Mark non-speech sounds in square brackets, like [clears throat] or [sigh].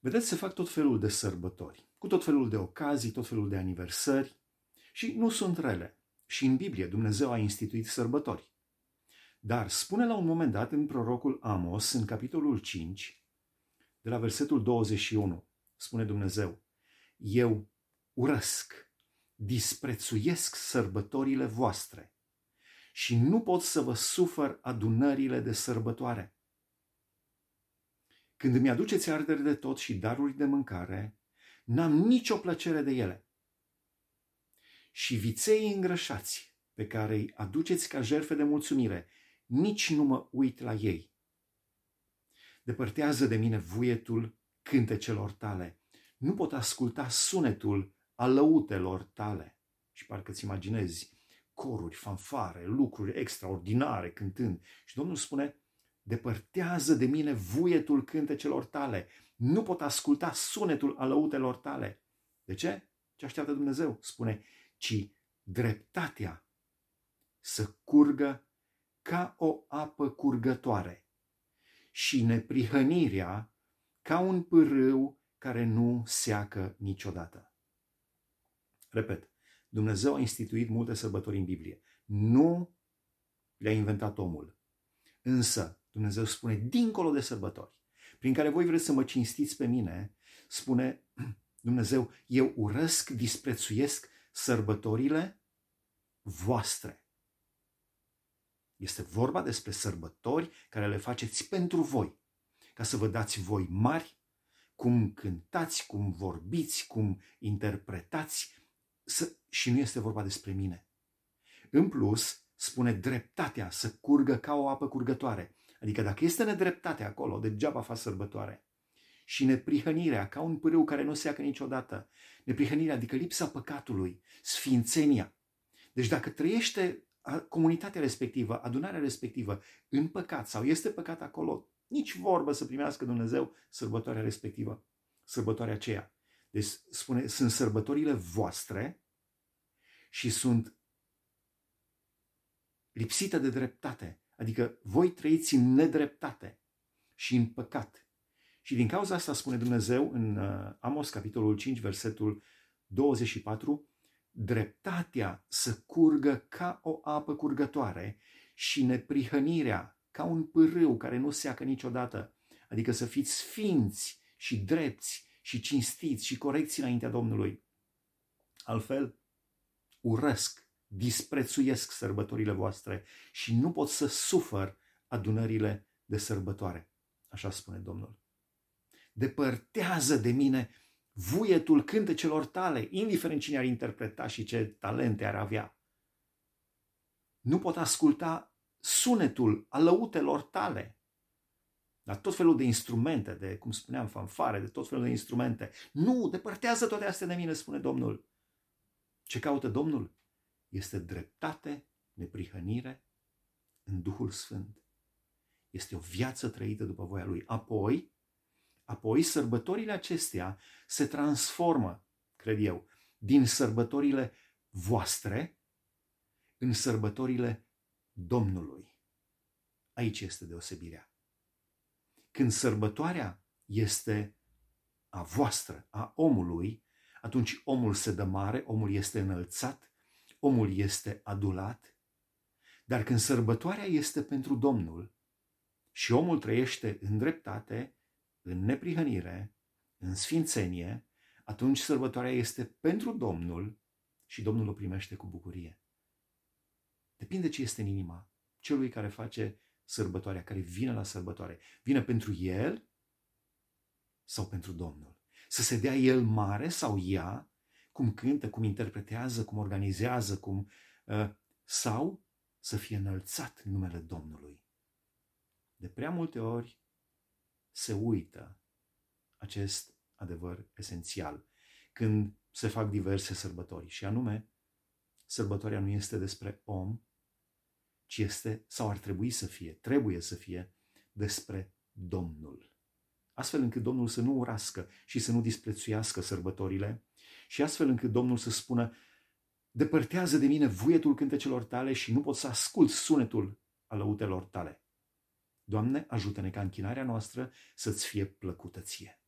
Vedeți, se fac tot felul de sărbători, cu tot felul de ocazii, tot felul de aniversări și nu sunt rele. Și în Biblie Dumnezeu a instituit sărbători. Dar spune la un moment dat în prorocul Amos, în capitolul 5, de la versetul 21, spune Dumnezeu, Eu urăsc, disprețuiesc sărbătorile voastre și nu pot să vă sufăr adunările de sărbătoare. Când îmi aduceți arderi de tot și daruri de mâncare, n-am nicio plăcere de ele. Și viței îngrășați, pe care îi aduceți ca jerfe de mulțumire, nici nu mă uit la ei. Depărtează de mine vuietul cântecelor tale. Nu pot asculta sunetul alăutelor tale. Și parcă-ți imaginezi coruri, fanfare, lucruri extraordinare cântând. Și Domnul spune, depărtează de mine vuietul cântecelor tale. Nu pot asculta sunetul alăutelor tale. De ce? Ce așteaptă Dumnezeu? Spune, ci dreptatea să curgă ca o apă curgătoare și neprihănirea ca un pârâu care nu seacă niciodată. Repet, Dumnezeu a instituit multe sărbători în Biblie. Nu le-a inventat omul. Însă, Dumnezeu spune, dincolo de sărbători, prin care voi vreți să mă cinstiți pe mine, spune [clears throat] Dumnezeu, eu urăsc, disprețuiesc sărbătorile voastre. Este vorba despre sărbători care le faceți pentru voi, ca să vă dați voi mari, cum cântați, cum vorbiți, cum interpretați, să, și nu este vorba despre mine. În plus, spune dreptatea să curgă ca o apă curgătoare. Adică dacă este nedreptate acolo, degeaba fac sărbătoare. Și neprihănirea, ca un pârâu care nu seacă niciodată. Neprihănirea, adică lipsa păcatului, sfințenia. Deci dacă trăiește comunitatea respectivă, adunarea respectivă în păcat sau este păcat acolo, nici vorbă să primească Dumnezeu sărbătoarea respectivă, sărbătoarea aceea. Deci spune, sunt sărbătorile voastre și sunt lipsite de dreptate. Adică voi trăiți în nedreptate și în păcat. Și din cauza asta spune Dumnezeu în uh, Amos, capitolul 5, versetul 24, dreptatea să curgă ca o apă curgătoare și neprihănirea ca un pârâu care nu seacă niciodată, adică să fiți sfinți și drepți și cinstiți și corecți înaintea Domnului. Altfel, urăsc, disprețuiesc sărbătorile voastre și nu pot să sufăr adunările de sărbătoare. Așa spune Domnul. Depărtează de mine vuietul cântecelor tale, indiferent cine ar interpreta și ce talente ar avea. Nu pot asculta sunetul alăutelor tale la tot felul de instrumente, de, cum spuneam, fanfare, de tot felul de instrumente. Nu, depărtează toate astea de mine, spune Domnul. Ce caută Domnul? Este dreptate, neprihănire în Duhul Sfânt. Este o viață trăită după voia Lui. Apoi, apoi sărbătorile acestea se transformă, cred eu, din sărbătorile voastre în sărbătorile Domnului. Aici este deosebirea. Când sărbătoarea este a voastră, a omului, atunci omul se dă mare, omul este înălțat, omul este adulat. Dar când sărbătoarea este pentru Domnul și omul trăiește în dreptate, în neprihănire, în sfințenie, atunci sărbătoarea este pentru Domnul și Domnul o primește cu bucurie. Depinde ce este în inima celui care face sărbătoarea, care vine la sărbătoare. Vine pentru el sau pentru Domnul. Să se dea el mare sau ea, cum cântă, cum interpretează, cum organizează, cum, uh, sau să fie înălțat în numele Domnului. De prea multe ori se uită acest adevăr esențial când se fac diverse sărbători și anume, sărbătoarea nu este despre om, ci este, sau ar trebui să fie, trebuie să fie, despre Domnul. Astfel încât Domnul să nu urască și să nu disprețuiască sărbătorile și astfel încât Domnul să spună depărtează de mine vuietul cântecelor tale și nu pot să ascult sunetul alăutelor tale. Doamne, ajută-ne ca închinarea noastră să-ți fie plăcută ție.